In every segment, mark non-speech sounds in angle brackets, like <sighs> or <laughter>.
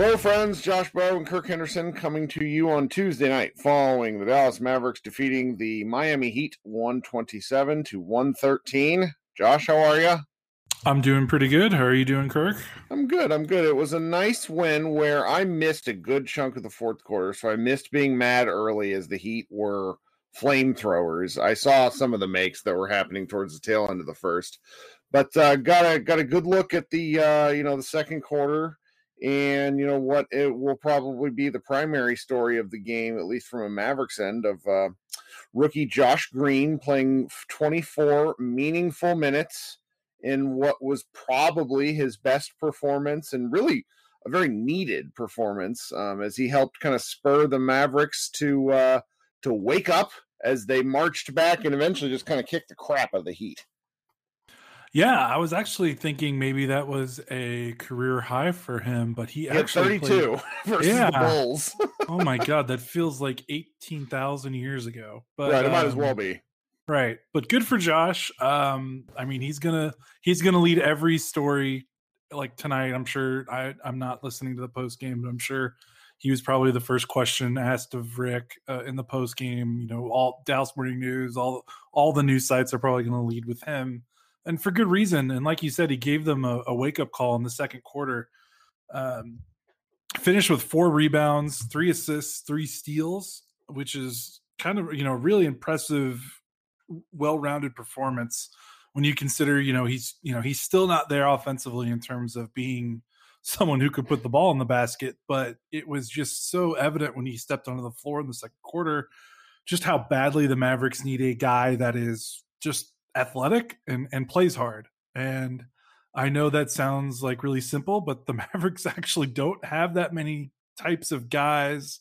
Hello, friends. Josh Bowe and Kirk Henderson coming to you on Tuesday night following the Dallas Mavericks defeating the Miami Heat 127 to 113. Josh, how are you? I'm doing pretty good. How are you doing, Kirk? I'm good. I'm good. It was a nice win where I missed a good chunk of the fourth quarter. So I missed being mad early as the Heat were flamethrowers. I saw some of the makes that were happening towards the tail end of the first, but uh, got a got a good look at the uh, you know the second quarter and you know what it will probably be the primary story of the game at least from a mavericks end of uh, rookie josh green playing 24 meaningful minutes in what was probably his best performance and really a very needed performance um, as he helped kind of spur the mavericks to uh, to wake up as they marched back and eventually just kind of kicked the crap out of the heat yeah, I was actually thinking maybe that was a career high for him, but he, he actually 32 played... <laughs> versus yeah. the Bulls. oh my <laughs> god, that feels like 18,000 years ago. But Right, it um, might as well um, be. Right. But good for Josh. Um I mean, he's going to he's going to lead every story like tonight. I'm sure I I'm not listening to the post game, but I'm sure he was probably the first question asked of Rick uh, in the post game. You know, all Dallas Morning News, all all the news sites are probably going to lead with him and for good reason. And like you said, he gave them a, a wake up call in the second quarter. Um, finished with four rebounds, three assists, three steals, which is kind of you know really impressive, well rounded performance when you consider you know he's you know he's still not there offensively in terms of being someone who could put the ball in the basket, but it was just so evident when he stepped onto the floor in the second quarter just how badly the Mavericks need a guy that is just athletic and and plays hard. And I know that sounds like really simple, but the <laughs> Mavericks actually don't have that many types of guys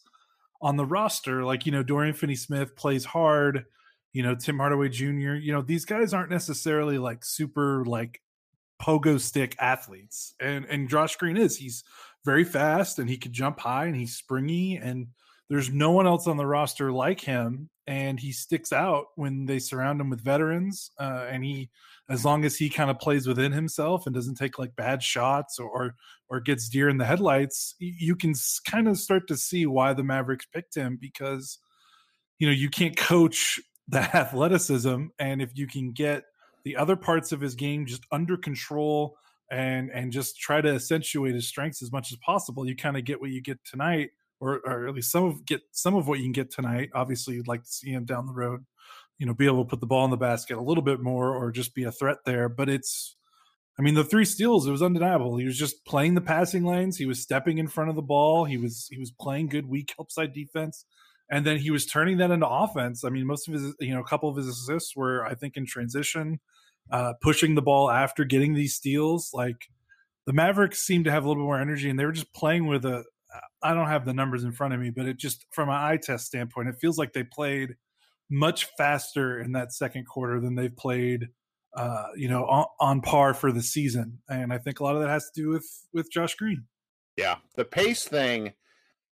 on the roster. Like, you know, Dorian Finney Smith plays hard, you know, Tim Hardaway Jr., you know, these guys aren't necessarily like super like pogo stick athletes. And and Josh Green is. He's very fast and he can jump high and he's springy and there's no one else on the roster like him and he sticks out when they surround him with veterans. Uh, and he, as long as he kind of plays within himself and doesn't take like bad shots or or, gets deer in the headlights, you can kind of start to see why the Mavericks picked him because you know you can't coach <laughs> the athleticism, and if you can get the other parts of his game just under control and and just try to accentuate his strengths as much as possible, you kind of get what you get tonight or, or at least some of get some of what you can get tonight. Obviously, you'd like to see him down the road, you know, be able to put the ball in the basket a little bit more or just be a threat there. But it's, I mean, the three steals it was undeniable. He was just playing the passing lanes. He was stepping in front of the ball. He was he was playing good weak help side defense, and then he was turning that into offense. I mean, most of his you know a couple of his assists were I think in transition, uh, pushing the ball after getting these steals. Like the Mavericks seemed to have a little bit more energy, and they were just playing with a I don't have the numbers in front of me, but it just from an eye test standpoint, it feels like they played much faster in that second quarter than they've played, uh, you know, on, on, par for the season. And I think a lot of that has to do with with Josh Green. Yeah, the pace thing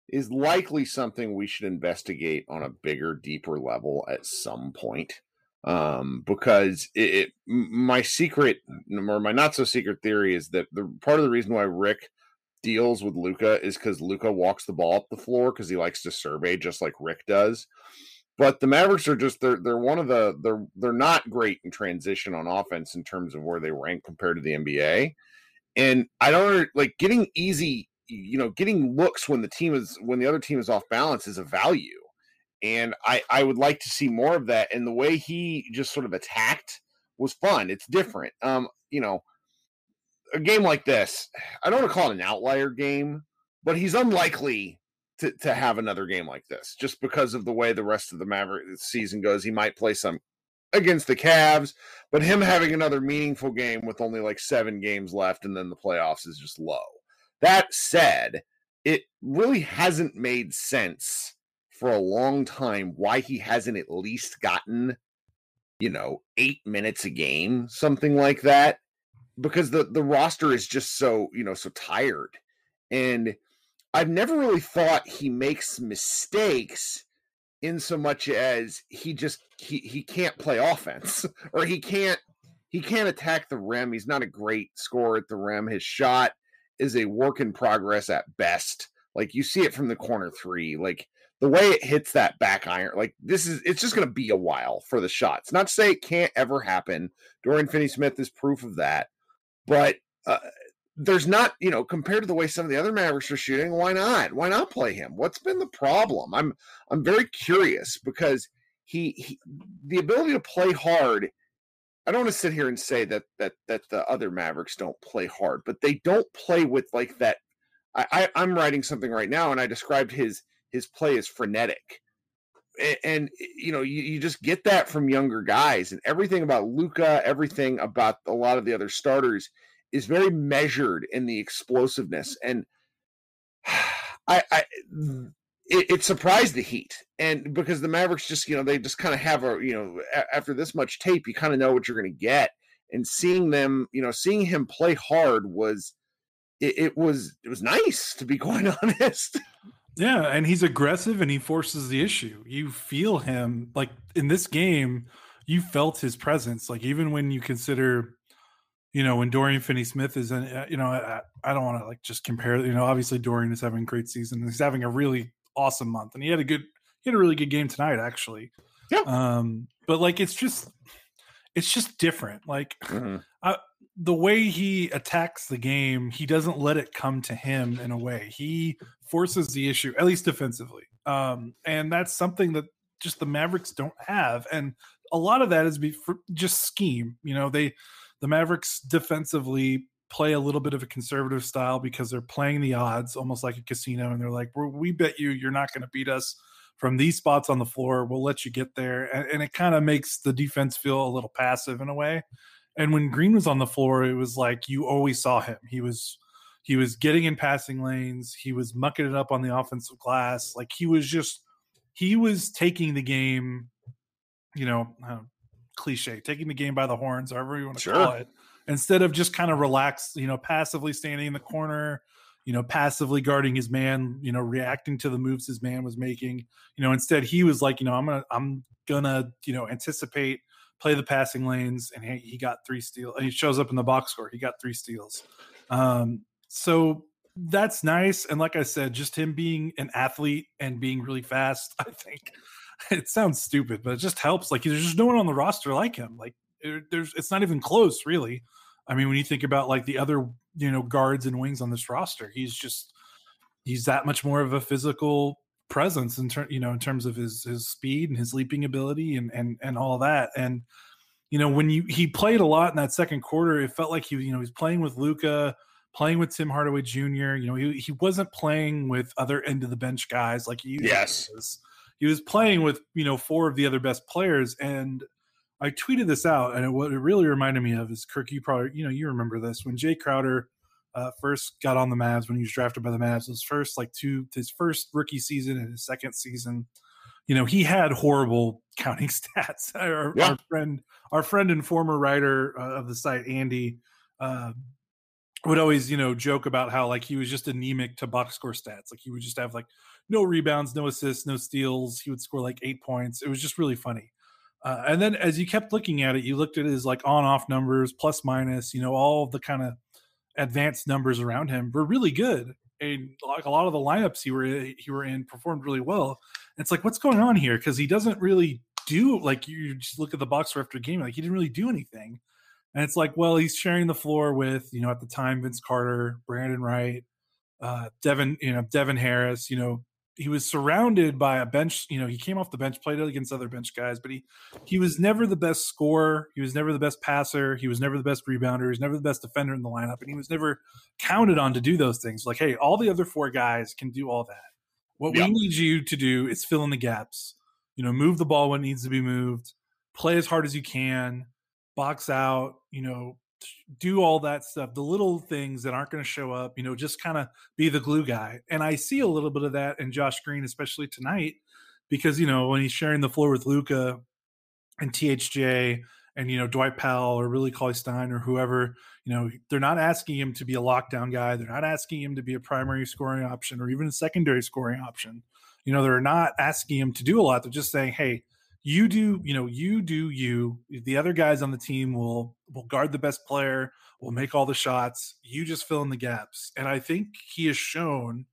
is likely something we should investigate on a bigger, deeper level at some point. Um, because it, it my secret or my not so secret theory is that the part of the reason why Rick deals with Luka is because Luka walks the ball up the floor because he likes to survey just like Rick does. But the Mavericks are just they're they're one of the they're they're not great in transition on offense in terms of where they rank compared to the NBA. And I don't like getting easy, you know, getting looks when the team is when the other team is off balance is a value. And I I would like to see more of that. And the way he just sort of attacked was fun. It's different. Um, you know, a game like this, I don't want to call it an outlier game, but he's unlikely to, to have another game like this just because of the way the rest of the Maverick season goes. He might play some against the Cavs, but him having another meaningful game with only like seven games left and then the playoffs is just low. That said, it really hasn't made sense for a long time why he hasn't at least gotten, you know, eight minutes a game, something like that because the the roster is just so you know so tired and i've never really thought he makes mistakes in so much as he just he he can't play offense <laughs> or he can't he can't attack the rim he's not a great scorer at the rim his shot is a work in progress at best. Like you see it from the corner three, like the way it hits that back iron, like this is it's just going to be a while for the shots. Not to say it can't ever happen. Dorian Finney-Smith is proof of that, but uh, there's not, you know, compared to the way some of the other Mavericks are shooting, why not? Why not play him? What's been the problem? I'm I'm very curious because he, he the ability to play hard. I don't want to sit here and say that that that the other Mavericks don't play hard, but they don't play with like that. I, I I'm writing something right now, and I described his his play as frenetic. And, you know, you, you just get that from younger guys, and everything about Luka, everything about a lot of the other starters is very measured in the explosiveness. And <sighs> I, I it, it, surprised the Heat, and because the Mavericks just you know they just kind of have a you know a, after this much tape, you kind of know what you're going to get. And seeing them, you know, seeing him play hard was it, it was it was nice to be quite <laughs> honest. Yeah, and he's aggressive and he forces the issue. You feel him like in this game, you felt his presence. Like even when you consider, you know, when Dorian Finney-Smith is in, uh, you know, I, I don't want to like just compare. You know, obviously Dorian is having a great season. He's having a really awesome month, and he had a good, he had a really good game tonight actually. Yeah. Um, but like it's just, it's just different. Like, mm-hmm. I, the way he attacks the game, he doesn't let it come to him in a way. He forces the issue, at least defensively. Um, and that's something that just the Mavericks don't have. And a lot of that is be just scheme. You know, they the Mavericks defensively play a little bit of a conservative style because they're playing the odds almost like a casino and they're like we bet you you're not going to beat us from these spots on the floor we'll let you get there and, and it kind of makes the defense feel a little passive in a way and when Green was on the floor, it was like you always saw him. He was he was getting in passing lanes. He was mucking it up on the offensive glass. Like he was just he was taking the game, you know, uh, cliche, taking the game by the horns, however you want to sure. call it, instead of just kind of relaxed, you know, passively standing in the corner, you know, passively guarding his man, you know, reacting to the moves his man was making. You know, instead he was like, you know, I'm gonna I'm gonna, you know, anticipate play the passing lanes, and he, he got three steals. He shows up in the box score. He got three steals. Um, so that's nice. And like I said, just him being an athlete and being really fast, <laughs> I think it sounds stupid, but it just helps. Like there's just no one on the roster like him. Like er, there's, it's not even close, really. I mean, when you think about like the other, you know, guards and wings on this roster, he's just he's that much more of a physical presence in terms you know in terms of his his speed and his leaping ability and and and all that and you know when you he played a lot in that second quarter it felt like he you know he's playing with Luka playing with Tim Hardaway Jr. you know he he wasn't playing with other end of the bench guys like he yes was. he was playing with you know four of the other best players and I tweeted this out and it, what it really reminded me of is Kirk you probably you know you remember this when Jae Crowder uh, first got on the Mavs when he was drafted by the Mavs. His first like two, his first rookie season and his second season, you know, he had horrible <laughs> counting stats. our, yeah. our, friend, our friend and former writer uh, of the site, Andy, uh, would always, you know, joke about how like he was just anemic to box score stats. Like he would just have like no rebounds, no assists, no steals. He would score like eight points. It was just really funny. Uh, and then as you kept looking at it, you looked at his like on off numbers, plus minus, you know, all the kind of advanced numbers around him were really good. And like a lot of the lineups he were he were in performed really well. And it's like, what's going on here? Because he doesn't really do like you just look at the box score after game, like he didn't really do anything. And it's like, well, he's sharing the floor with, you know, at the time, Vince Carter, Brandan Wright, uh, Devin, you know, Devin Harris, you know, he was surrounded by a bench. You know, he came off the bench, played against other bench guys, but he he was never the best scorer. He was never the best passer. He was never the best rebounder. He was never the best defender in the lineup, and he was never counted on to do those things. Like, hey, all the other four guys can do all that. What we need you to do is fill in the gaps. You know, move the ball when it needs to be moved. Play as hard as you can. Box out. You know, do all that stuff, the little things that aren't going to show up, you know, just kind of be the glue guy. And I see a little bit of that in Josh Green, especially tonight, because, you know, when he's sharing the floor with Luka and THJ and, you know, Dwight Powell or really Cauley Stein or whoever, you know, they're not asking him to be a lockdown guy. They're not asking him to be a primary scoring option or even a secondary scoring option. You know, they're not asking him to do a lot. They're just saying, hey, you do you know you do you the other guys on the team will will guard the best player will make all the shots you just fill in the gaps and i think he has shown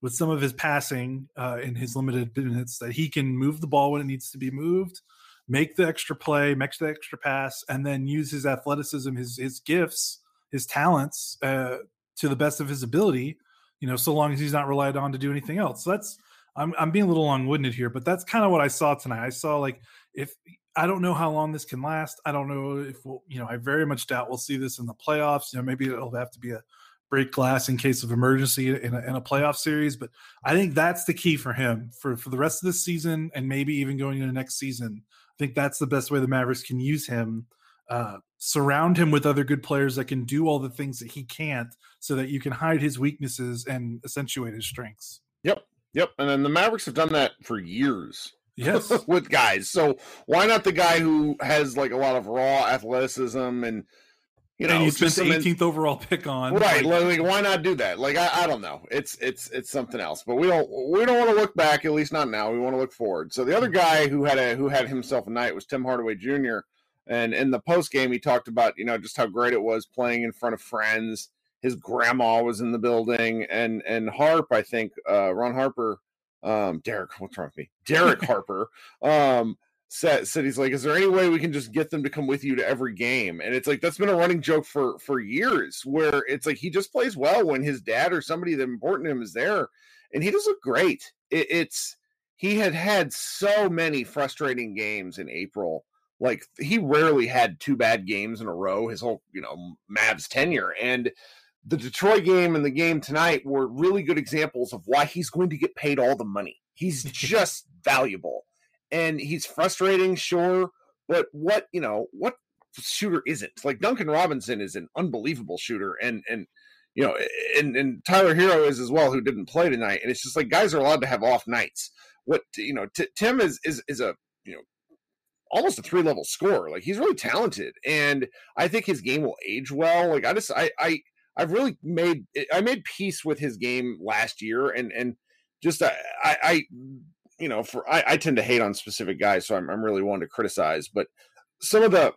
with some of his passing uh, in his limited minutes that he can move the ball when it needs to be moved make the extra play make the extra pass and then use his athleticism his his gifts his talents uh, to the best of his ability you know so long as he's not relied on to do anything else. So that's I'm I'm being a little long-winded here, but that's kind of what I saw tonight. I saw like if I don't know how long this can last. I don't know if we'll, you know, I very much doubt we'll see this in the playoffs. You know, maybe it'll have to be a break glass in case of emergency in a, in a playoff series. But I think that's the key for him for, for the rest of this season and maybe even going into next season. I think that's the best way the Mavericks can use him. Uh, surround him with other good players that can do all the things that he can't so that you can hide his weaknesses and accentuate his strengths. Yep. Yep, and then the Mavericks have done that for years. Yes, <laughs> with guys. So why not the guy who has like a lot of raw athleticism and you know, and you spent the 18th in... overall pick on right? Like, like, why not do that? Like, I, I don't know. It's it's it's something else. But we don't we don't want to look back. At least not now. We want to look forward. So the other mm. guy who had a who had himself a night was Tim Hardaway Jr. And in the post game, he talked about you know just how great it was playing in front of friends his grandma was in the building, and and Harp, I think, uh, Ron Harper, um, Derek, <laughs> what's wrong with me? Derek <laughs> Harper, um, said said he's like, is there any way we can just get them to come with you to every game? And it's like that's been a running joke for for years, where it's like he just plays well when his dad or somebody that important to him is there, and he does look great. It, it's he had had so many frustrating games in April. Like he rarely had two bad games in a row his whole, you know, Mavs tenure. And the Detroit game and the game tonight were really good examples of why he's going to get paid all the money. He's <laughs> just valuable. And he's frustrating, sure, but what, you know, what shooter isn't? Like Duncan Robinson is an unbelievable shooter and and you know, and and Tyler Herro is as well who didn't play tonight. And it's just like guys are allowed to have off nights. What you know, t- Tim is is is a, you know, almost a three level scorer. Like he's really talented, and I think his game will age well. Like I just I I I've really made I made peace with his game last year, and and just I, I you know for I, I tend to hate on specific guys, so I'm I'm really one to criticize, but some of the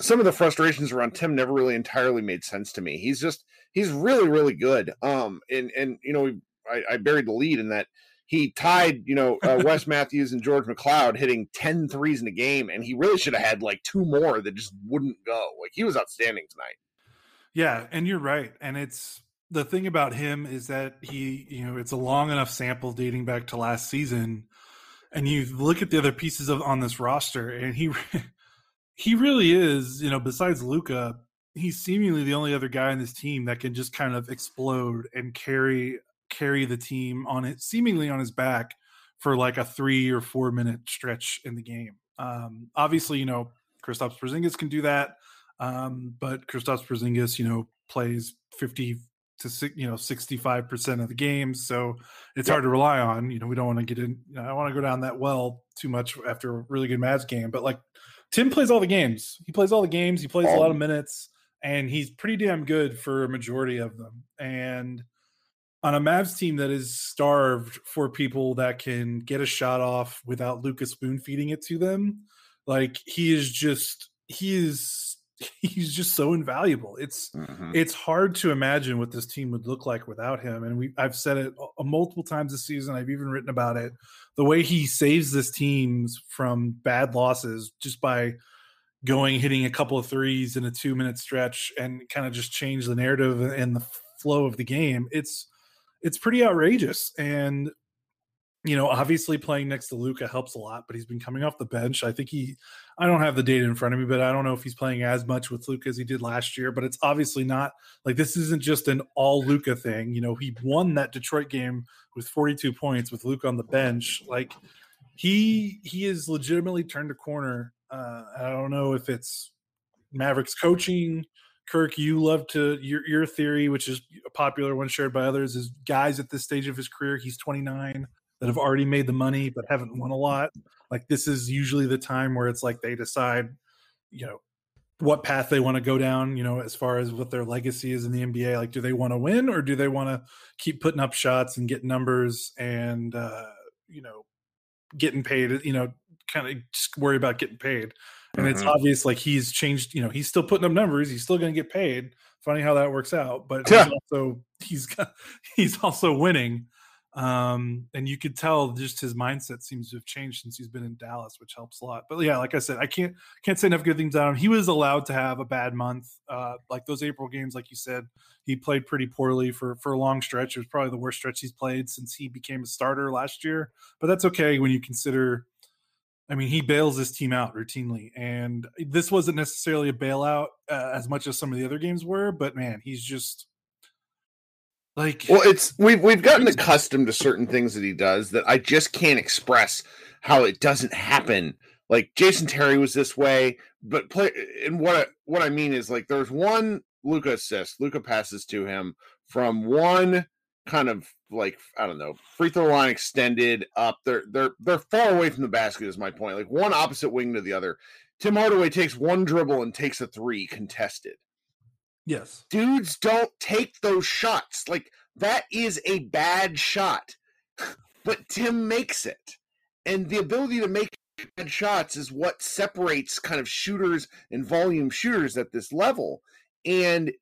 some of the frustrations around Tim never really entirely made sense to me. He's just he's really really good. Um, and and you know I, I buried the lead in that he tied, you know, uh, Wes <laughs> Matthews and George McCloud hitting 10 threes in a game, and he really should have had like two more that just wouldn't go. Like he was outstanding tonight. Yeah, and you're right. And it's the thing about him is that he, you know, it's a long enough sample dating back to last season, and you look at the other pieces of on this roster, and he <laughs> he really is, you know, besides Luka, he's seemingly the only other guy on this team that can just kind of explode and carry carry the team on it seemingly on his back for like a three or four minute stretch in the game. Um, obviously, you know, Kristaps Porzingis can do that. Um, but Kristaps Porzingis, you know, plays 50 to you know 65% of the games so it's yep. hard to rely on you know we don't want to get in you know, i don't want to go down that well too much after a really good Mavs game but like tim plays all the games he plays all the games he plays a lot of minutes and he's pretty damn good for a majority of them and on a Mavs team that is starved for people that can get a shot off without Luka's spoon feeding it to them like he is just he is <laughs> he's just so invaluable. It's mm-hmm. it's hard to imagine what this team would look like without him. And we I've said it multiple times this season. I've even written about it. The way he saves this teams from bad losses just by going hitting a couple of threes in a 2 minute stretch and kind of just change the narrative and the flow of the game. It's it's pretty outrageous and you know, obviously playing next to Luka helps a lot, but he's been coming off the bench. I think he, I don't have the data in front of me, but I don't know if he's playing as much with Luka as he did last year. But it's obviously not like this isn't just an all Luka thing. You know, he won that Detroit game with 42 points with Luka on the bench. Like he he is legitimately turned a corner. Uh, I don't know if it's Mavericks coaching. Kirk, you love to your your theory, which is a popular one shared by others, is guys at this stage of his career. He's 29 that have already made the money but haven't won a lot. Like this is usually the time where it's like they decide, you know, what path they want to go down, you know, as far as what their legacy is in the NBA. Like, do they want to win or do they want to keep putting up shots and get numbers and, uh, you know, getting paid, you know, kind of just worry about getting paid. And mm-hmm. it's obvious like he's changed, you know, he's still putting up numbers, he's still going to get paid. Funny how that works out, but yeah. he's also he's <laughs> he's also winning. Um, and you could tell just his mindset seems to have changed since he's been in Dallas, which helps a lot. But yeah, like I said, I can't can't say enough good things about him. He was allowed to have a bad month, uh, like those April games, like you said. He played pretty poorly for for a long stretch. It was probably the worst stretch he's played since he became a starter last year. But that's okay when you consider. I mean, he bails this team out routinely, and this wasn't necessarily a bailout uh, as much as some of the other games were. But man, he's just like, well, it's we've we've gotten accustomed to certain things that he does that I just can't express how it doesn't happen. Like Jason Terry was this way, but play and what I, what I mean is like there's one Luka assist. Luka passes to him from one kind of like I don't know free throw line extended up. They're they're they're far away from the basket. Is my point. Like one opposite wing to the other. Tim Hardaway takes one dribble and takes a three contested. Yes. Dudes don't take those shots. Like that is a bad shot. <laughs> But Tim makes it. And the ability to make bad shots is what separates kind of shooters and volume shooters at this level. And it,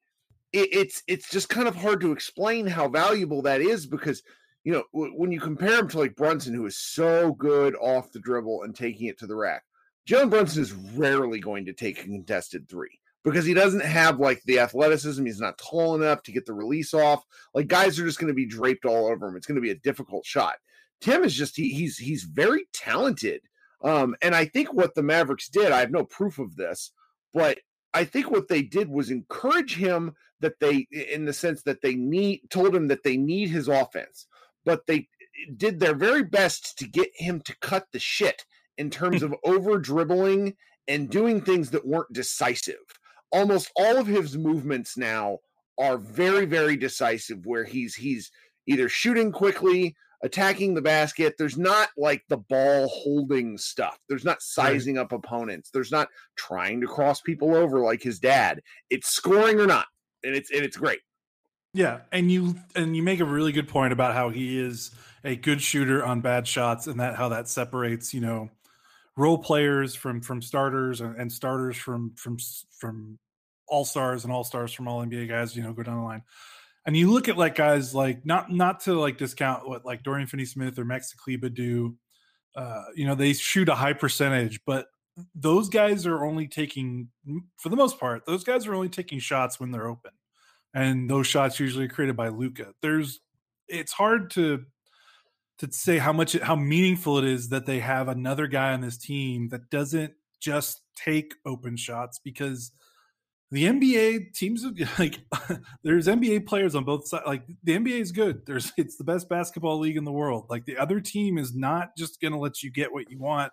it's it's just kind of hard to explain how valuable that is because you know when you compare him to like Brunson, who is so good off the dribble and taking it to the rack, Jalen Brunson is rarely going to take a contested three because he doesn't have like the athleticism. He's not tall enough to get the release off. Like guys are just going to be draped all over him. It's going to be a difficult shot. Tim is just he, he's he's very talented. Um, and I think what the Mavericks did, I have no proof of this, but I think what they did was encourage him that they, in the sense that they need, told him that they need his offense, but they did their very best to get him to cut the shit in terms of over dribbling and doing things that weren't decisive almost all of his movements now are very very decisive where he's he's either shooting quickly attacking the basket. There's not like the ball holding stuff. There's not sizing up opponents. There's not trying to cross people over like his dad. It's scoring or not and it's and it's great. Yeah and you and you make a really good point about how he is a good shooter on bad shots and that how that separates you know role players from from starters and, and starters from from from all stars and all stars from all NBA guys, you know, go down the line. And you look at like guys like not not to like discount what like Dorian Finney Smith or Maxi Kleber do. Uh, you know, they shoot a high percentage, but those guys are only taking for the most part, those guys are only taking shots when they're open. And those shots usually created by Luka. There's it's hard to to say how much how meaningful it is that they have another guy on this team that doesn't just take open shots because the NBA teams <laughs> like there's NBA players on both sides. Like the NBA is good. There's <laughs> it's the best basketball league in the world. Like the other team is not just going to let you get what you want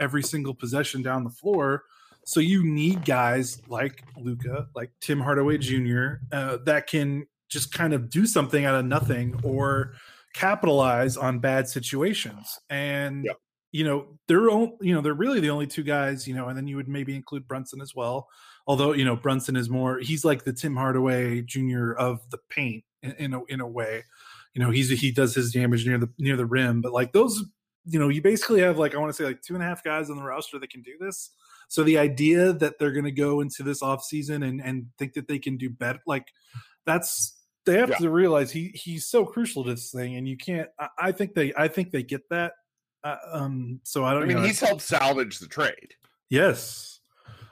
every single possession down the floor. So you need guys like Luka, like Tim Hardaway Jr. Uh, that can just kind of do something out of nothing or capitalize on bad situations. And yep. you know they're all, you know they're really the only two guys. You know, and then you would maybe include Brunson as well although you know Brunson is more he's like the Tim Hardaway Jr. of the paint in, in a in a way. You know, he's he does his damage near the near the rim, but like those, you know, you basically have like I want to say like two and a half guys on the roster that can do this. So the idea that they're going to go into this off season and and think that they can do better, like that's they have yeah. to realize he he's so crucial to this thing, and you can't. I, I think they I think they get that. Uh, um, so I don't. I mean, know, he's helped salvage the trade. Yes,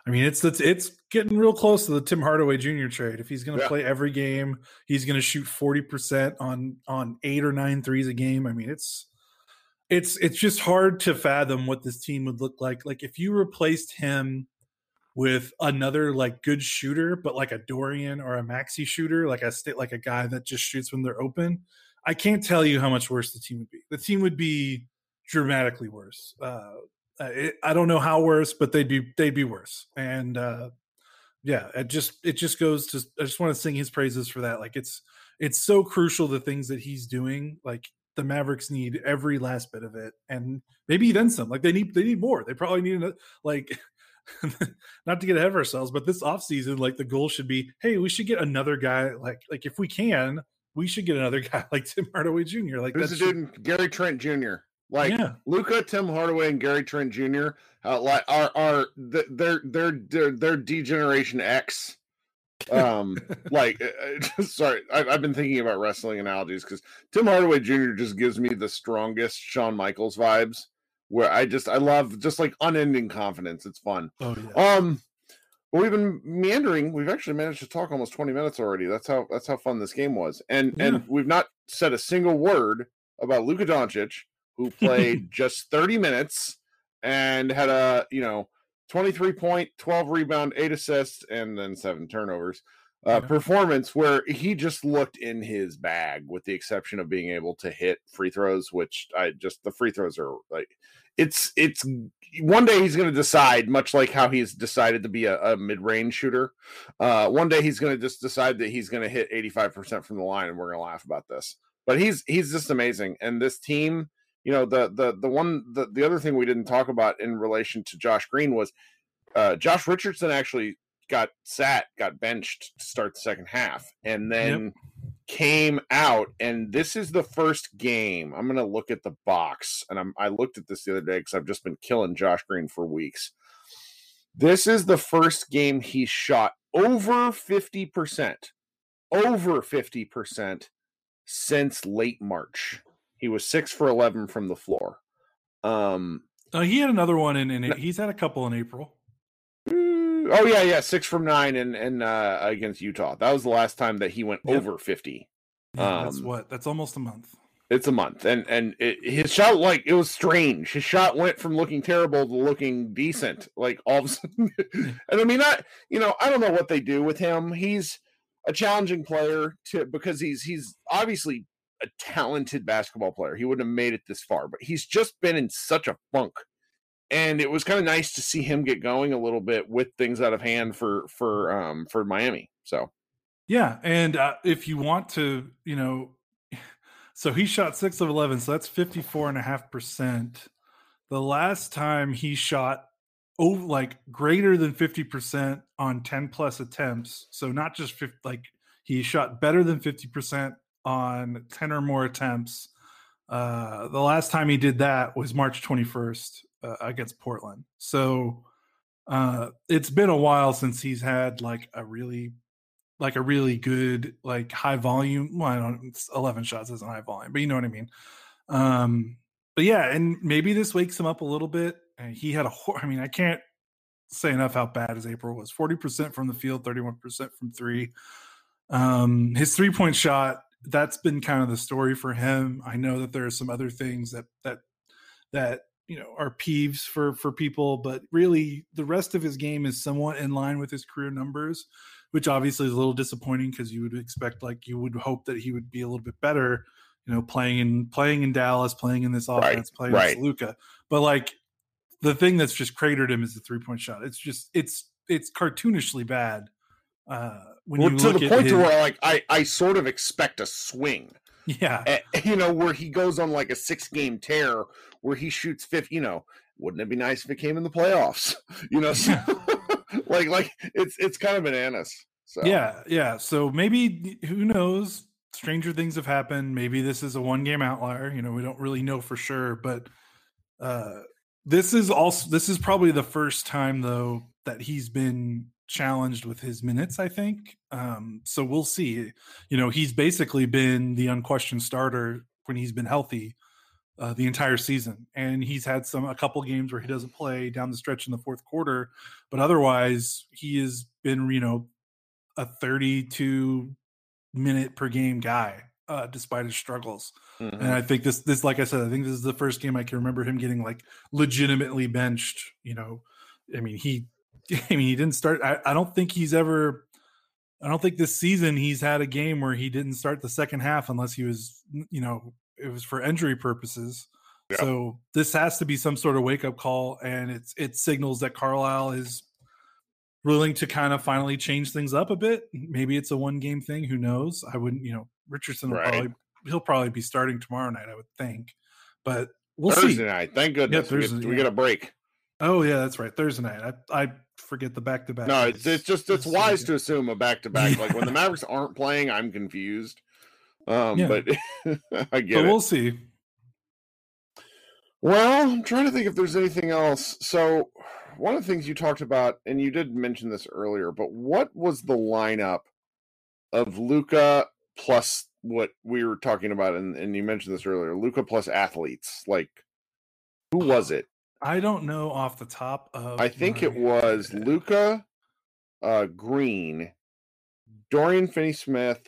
I mean, it's it's it's getting real close to the Tim Hardaway Jr. trade. If he's going to yeah. play every game, he's going to shoot forty percent on on eight or nine threes a game. I mean, it's it's it's just hard to fathom what this team would look like. Like if you replaced him with another like good shooter, but like a Dorian or a Maxi shooter, like a state like a guy that just shoots when they're open. I can't tell you how much worse the team would be. The team would be dramatically worse. Uh, uh, it, I don't know how worse, but they'd be they'd be worse. And uh, yeah, it just it just goes to. I just want to sing his praises for that. Like it's it's so crucial the things that he's doing. Like the Mavericks need every last bit of it, and maybe then some. Like they need they need more. They probably need another, like. <laughs> not to get ahead of ourselves, but this offseason, like the goal should be, hey, we should get another guy like like if we can, we should get another <laughs> guy like Tim Hardaway Jr. Like this is dude Gary Trent Jr. Like yeah. Luka, Tim Hardaway, and Gary Trent Jr. Uh, like are are they're they're they're they're D-Generation X. Um, <laughs> like uh, <laughs> sorry, I've, I've been thinking about wrestling analogies because Tim Hardaway Jr. just gives me the strongest Shawn Michaels vibes. Where I just I love just like unending confidence. It's fun. Oh yeah. Um. Well, we've been meandering. We've actually managed to talk almost 20 minutes already. That's how that's how fun this game was. And yeah. and we've not said a single word about Luka Doncic, who <laughs> played just 30 minutes and had a, you know, 23 point, 12 rebound, 8 assists and then 7 turnovers. Uh, yeah. performance where he just looked in his bag with the exception of being able to hit free throws which I just the free throws are like it's it's one day he's going to decide, much like how he's decided to be a, a mid-range shooter. Uh, one day he's going to just decide that he's going to hit 85% from the line, and we're going to laugh about this. But he's he's just amazing, and this team, you know, the the the one the, the other thing we didn't talk about in relation to Josh Green was uh, Josh Richardson actually got sat, got benched to start the second half, and then. Yep came out and this is the first game. I'm going to look at the box and I'm, i looked at this the other day because i've just been killing josh green for weeks. This is the first game he shot over 50% over 50% since late march he was 6 for 11 from the floor um uh, he had another one in, in he's had a couple in april Oh yeah, yeah, six from nine and and uh, against Utah. That was the last time that he went yep. over fifty. Yeah, um, that's what. That's almost a month. It's a month, and and it, his shot like it was strange. His shot went from looking terrible to looking decent, like all of a sudden. <laughs> <laughs> and I mean, I you know I don't know what they do with him. He's a challenging player to because he's he's obviously a talented basketball player. He wouldn't have made it this far, but he's just been in such a funk and it was kind of nice to see him get going a little bit with things out of hand for for um for Miami. So yeah, and uh, if you want to, you know, <sighs> so he shot six of eleven, so that's fifty four and a half percent. The last time he shot over like greater than 50% on 10 plus attempts so not just 50, like he shot better than 50% on 10 or more attempts uh the last time he did that was march 21st uh, against Portland. So uh, it's been a while since he's had like a really like a really good like high volume. Well, I don't. Eleven shots isn't high volume, but you know what I mean. Um, but yeah, and maybe this wakes him up a little bit. And he had a. I mean, I can't say enough how bad his April was. Forty percent from the field, thirty-one percent from three. Um, his three-point shot. That's been kind of the story for him. I know that there are some other things that that that you know are peeves for for people but really the rest of his game is somewhat in line with his career numbers which obviously is a little disappointing because you would expect like you would hope that he would be a little bit better you know playing in playing in Dallas playing in this offense right, playing right. with Luka but like the thing that's just cratered him is the three point shot it's just it's it's cartoonishly bad uh when well, to the point his, to where like I I sort of expect a swing yeah. <laughs> You know, where he goes on like a six game tear where he shoots 50, you know, wouldn't it be nice if it came in the playoffs? <laughs> You know, so, <laughs> like like it's it's kind of bananas. So Yeah, yeah. So maybe who knows? Stranger things have happened. Maybe this is a one game outlier. You know, we don't really know for sure, but uh this is also this is probably the first time though that he's been challenged with his minutes, I think. Um, so we'll see. You know, he's basically been the unquestioned starter when he's been healthy uh, the entire season, and he's had some a couple games where he doesn't play down the stretch in the fourth quarter, but otherwise he has been you know a 32 minute per game guy uh, despite his struggles. Mm-hmm. And I think this this like I said, I think this is the first game I can remember him getting like legitimately benched. You know, I mean he I mean, he didn't start. I, I don't think he's ever. I don't think this season he's had a game where he didn't start the second half unless he was, you know, it was for injury purposes. Yeah. So this has to be some sort of wake up call, and it's it signals that Carlisle is willing to kind of finally change things up a bit. Maybe it's a one game thing. Who knows? I wouldn't. You know, Richardson will right. probably he'll probably be starting tomorrow night. I would think, but we'll Thursday see. night. Thank goodness. Yeah, we, get, we get a break. Oh yeah, that's right. Thursday night. I, I forget the back to back. No, it's it's just it's wise to assume a back to back. Like when the Mavericks aren't playing, I'm confused. Um, yeah. but <laughs> I get but it. We'll see. Well, I'm trying to think if there's anything else. So, one of the things you talked about, and you did mention this earlier, but what was the lineup of Luka plus what we were talking about? And, and you mentioned this earlier Luka plus athletes. Like, who was it? I don't know off the top of. I think it was Luka, uh, Green, Dorian Finney Smith,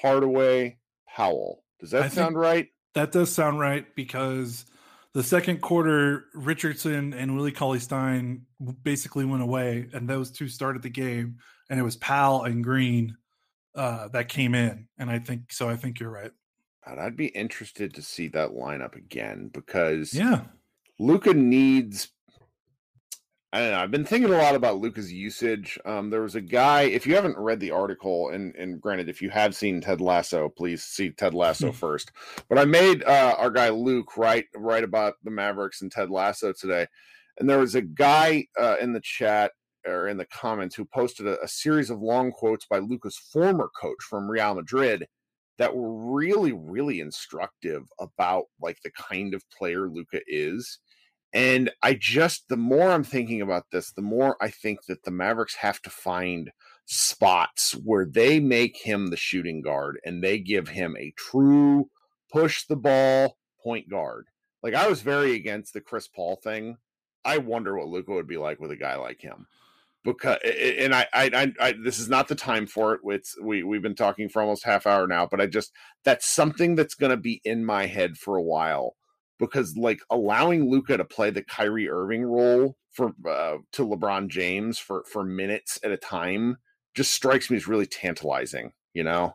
Hardaway, Powell. Does that I sound right? That does sound right because the second quarter, Richardson and Willie Cauley Stein basically went away, and those two started the game, and it was Powell and Green uh, that came in, and I think so. I think you're right. I'd be interested to see that lineup again because yeah, Luka needs I don't know. I've been thinking a lot about Luka's usage. Um, there was a guy. If you haven't read the article, and and granted, if you have seen Ted Lasso, please see Ted Lasso <laughs> first. But I made uh, our guy Luke write write about the Mavericks and Ted Lasso today, and there was a guy uh, in the chat or in the comments who posted a, a series of long quotes by Luka's former coach from Real Madrid that were really really instructive about like the kind of player Luka is and I just, the more I'm thinking about this, the more I think that the Mavericks have to find spots where they make him the shooting guard and they give him a true push the ball point guard. Like I was very against the Chris Paul thing. I wonder what Luka would be like with a guy like him. Because and I, I, I, this is not the time for it. It's we we've been talking for almost half hour now, but I just that's something that's going to be in my head for a while because like allowing Luka to play the Kyrie Irving role for uh, to LeBron James for for minutes at a time just strikes me as really tantalizing, you know.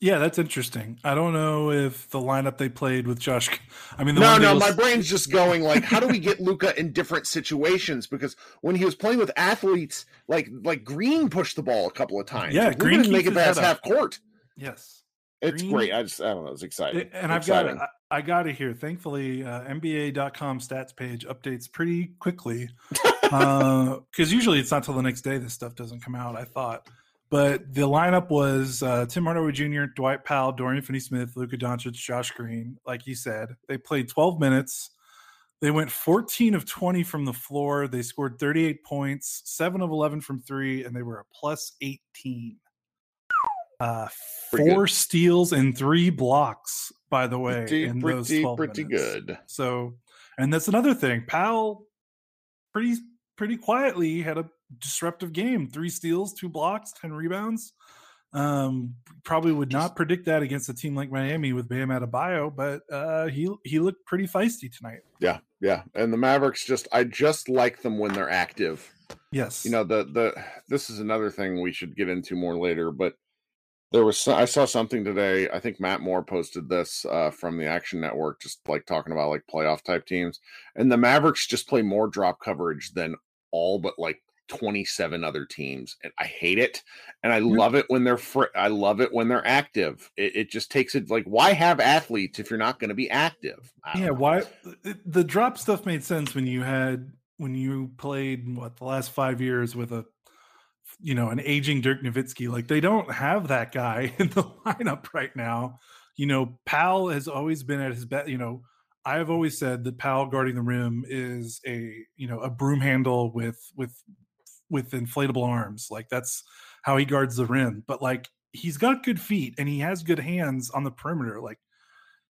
Yeah, that's interesting. I don't know if the lineup they played with Josh. I mean, no, no, my brain's just going like, how do we get Luka in different situations? Because when he was playing with athletes, like like Green pushed the ball a couple of times. Yeah, like, Green didn't make it past half court. Yes, it's Green, great. I just I don't know. It's exciting. And I've exciting. got it. I got it here. Thankfully, uh, NBA.com stats page updates pretty quickly because <laughs> uh, usually it's not till the next day this stuff doesn't come out. I thought, but the lineup was uh, Tim Hardaway Jr., Dwight Powell, Dorian Finney-Smith, Luka Doncic, Josh Green. Like you said, they played 12 minutes. They went 14 of 20 from the floor. They scored 38 points, seven of 11 from three, and they were a plus 18. Uh, four steals and three blocks, by the way, pretty, in those pretty, 12 pretty minutes. good. So, and that's another thing. Powell, pretty pretty quietly had a disruptive game: three steals, two blocks, ten rebounds. Um, probably would not predict that against a team like Miami with Bam Adebayo, but uh, he he looked pretty feisty tonight. Yeah, yeah, and the Mavericks just I just like them when they're active. Yes, you know the the this is another thing we should get into more later, but there was I saw something today. I think Matt Moore posted this uh, from the Action Network, just like talking about like playoff type teams, and the Mavericks just play more drop coverage than all but like 27 other teams and i hate it and i love it when they're fr- i love it when they're active it, it just takes it like why have athletes if you're not going to be active yeah know. why the drop stuff made sense when you had when you played what the last five years with a you know, an aging Dirk Nowitzki. Like they don't have that guy <laughs> in the lineup right now. You know, Powell has always been at his best. You know, I have always said that Powell guarding the rim is a you know a broom handle with with with inflatable arms. Like that's how he guards the rim. But like he's got good feet and he has good hands on the perimeter. Like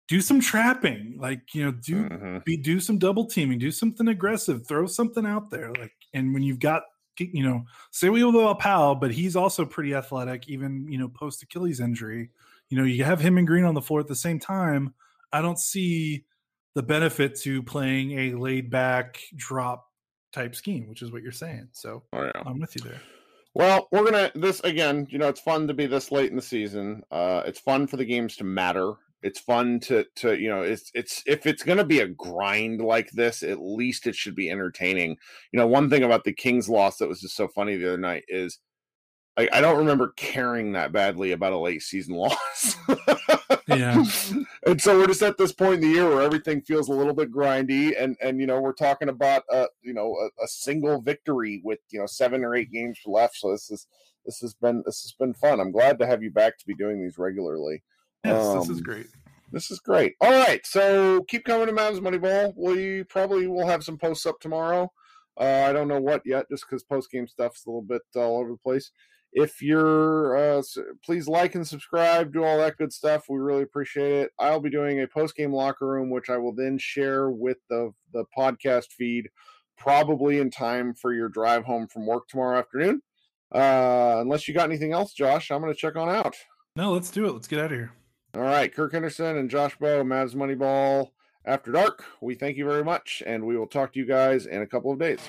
do some trapping. Like you know, do mm-hmm. be do some double teaming. Do something aggressive. Throw something out there. Like and when you've got you know, say we will about Powell, but he's also pretty athletic, even you know, post Achilles injury. You know, you have him and Green on the floor at the same time. I don't see the benefit to playing a laid back drop type scheme, which is what you're saying. So oh, yeah. I'm with you there. Well, we're gonna this again. You know, it's fun to be this late in the season. Uh, it's fun for the games to matter it's fun to to you know it's it's if it's going to be a grind like this at least it should be entertaining. You know one thing about the kings loss that was just so funny the other night is i, I don't remember caring that badly about a late season <laughs> loss. Yeah. And so we're just at this point in the year where everything feels a little bit grindy and and you know we're talking about uh you know a, a single victory with you know seven or eight games left. So this is this has been this has been fun. I'm glad to have you back to be doing these regularly Yes, um, this is um, great. This is great. All right, so keep coming to Mavs Moneyball. We probably will have some posts up tomorrow. Uh, I don't know what yet, just because post game stuff's a little bit all over the place. If you're, uh, please like and subscribe, do all that good stuff. We really appreciate it. I'll be doing a post game locker room, which I will then share with the the podcast feed, probably in time for your drive home from work tomorrow afternoon. Uh, unless you got anything else, Josh, I'm going to check on out. No, let's do it. Let's get out of here. All right, Kirk Henderson and Josh Bowe, Mavs Moneyball After Dark. We thank you very much, and we will talk to you guys in a couple of days.